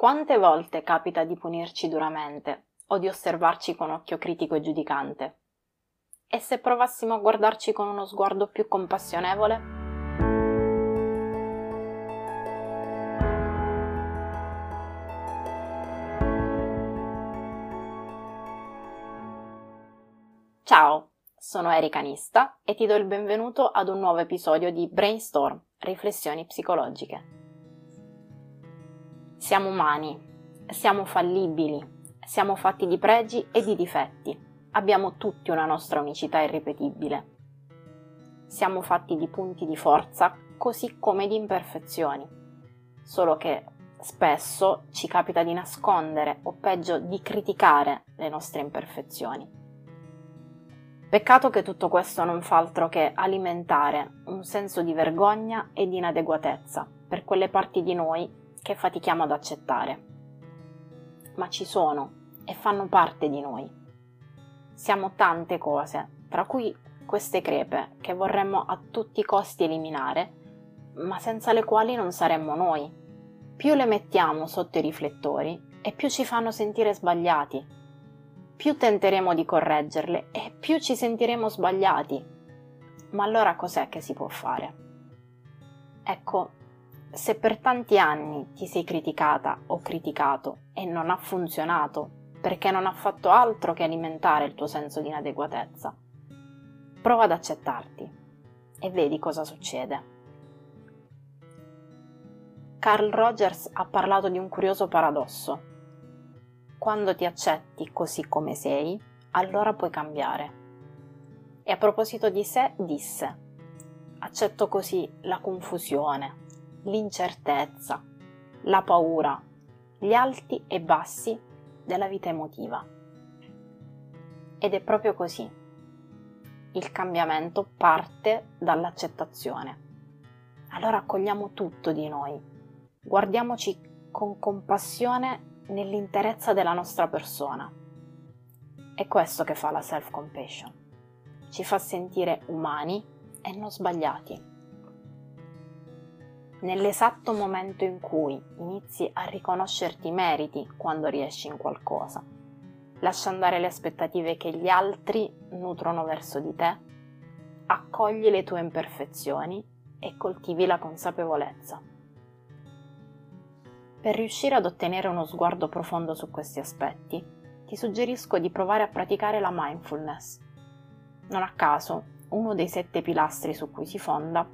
Quante volte capita di punirci duramente o di osservarci con occhio critico e giudicante? E se provassimo a guardarci con uno sguardo più compassionevole? Ciao, sono Erika Nista e ti do il benvenuto ad un nuovo episodio di Brainstorm, riflessioni psicologiche. Siamo umani, siamo fallibili, siamo fatti di pregi e di difetti. Abbiamo tutti una nostra unicità irripetibile. Siamo fatti di punti di forza così come di imperfezioni. Solo che spesso ci capita di nascondere o peggio di criticare le nostre imperfezioni. Peccato che tutto questo non fa altro che alimentare un senso di vergogna e di inadeguatezza per quelle parti di noi che fatichiamo ad accettare. Ma ci sono e fanno parte di noi. Siamo tante cose, tra cui queste crepe che vorremmo a tutti i costi eliminare, ma senza le quali non saremmo noi. Più le mettiamo sotto i riflettori e più ci fanno sentire sbagliati. Più tenteremo di correggerle e più ci sentiremo sbagliati. Ma allora cos'è che si può fare? Ecco, se per tanti anni ti sei criticata o criticato e non ha funzionato perché non ha fatto altro che alimentare il tuo senso di inadeguatezza, prova ad accettarti e vedi cosa succede. Carl Rogers ha parlato di un curioso paradosso. Quando ti accetti così come sei, allora puoi cambiare. E a proposito di sé disse, accetto così la confusione, l'incertezza, la paura, gli alti e bassi della vita emotiva. Ed è proprio così. Il cambiamento parte dall'accettazione. Allora accogliamo tutto di noi, guardiamoci con compassione nell'interezza della nostra persona. È questo che fa la self-compassion. Ci fa sentire umani e non sbagliati nell'esatto momento in cui inizi a riconoscerti i meriti quando riesci in qualcosa. Lascia andare le aspettative che gli altri nutrono verso di te, accogli le tue imperfezioni e coltivi la consapevolezza. Per riuscire ad ottenere uno sguardo profondo su questi aspetti, ti suggerisco di provare a praticare la mindfulness. Non a caso, uno dei sette pilastri su cui si fonda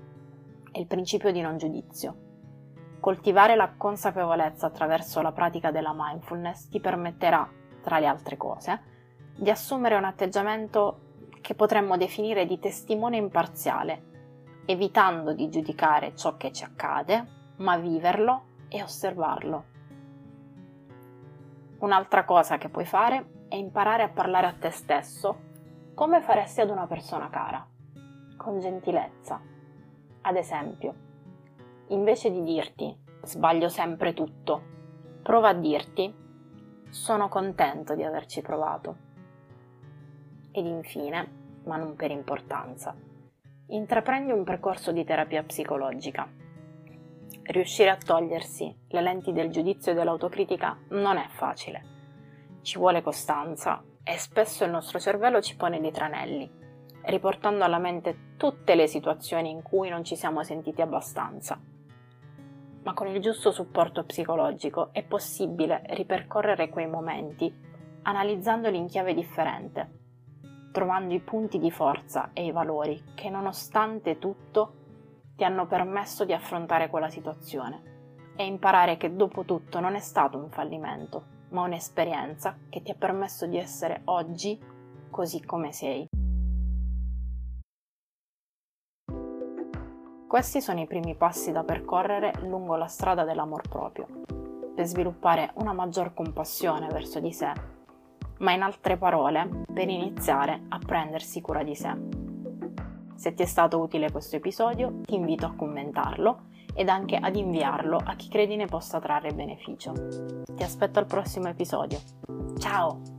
è il principio di non giudizio. Coltivare la consapevolezza attraverso la pratica della mindfulness ti permetterà, tra le altre cose, di assumere un atteggiamento che potremmo definire di testimone imparziale, evitando di giudicare ciò che ci accade, ma viverlo e osservarlo. Un'altra cosa che puoi fare è imparare a parlare a te stesso come faresti ad una persona cara, con gentilezza ad esempio, invece di dirti sbaglio sempre tutto, prova a dirti sono contento di averci provato. Ed infine, ma non per importanza, intraprendi un percorso di terapia psicologica. Riuscire a togliersi le lenti del giudizio e dell'autocritica non è facile. Ci vuole costanza e spesso il nostro cervello ci pone dei tranelli riportando alla mente tutte le situazioni in cui non ci siamo sentiti abbastanza. Ma con il giusto supporto psicologico è possibile ripercorrere quei momenti analizzandoli in chiave differente, trovando i punti di forza e i valori che nonostante tutto ti hanno permesso di affrontare quella situazione e imparare che dopo tutto non è stato un fallimento, ma un'esperienza che ti ha permesso di essere oggi così come sei. Questi sono i primi passi da percorrere lungo la strada dell'amor proprio, per sviluppare una maggior compassione verso di sé, ma in altre parole, per iniziare a prendersi cura di sé. Se ti è stato utile questo episodio, ti invito a commentarlo ed anche ad inviarlo a chi credi ne possa trarre beneficio. Ti aspetto al prossimo episodio. Ciao!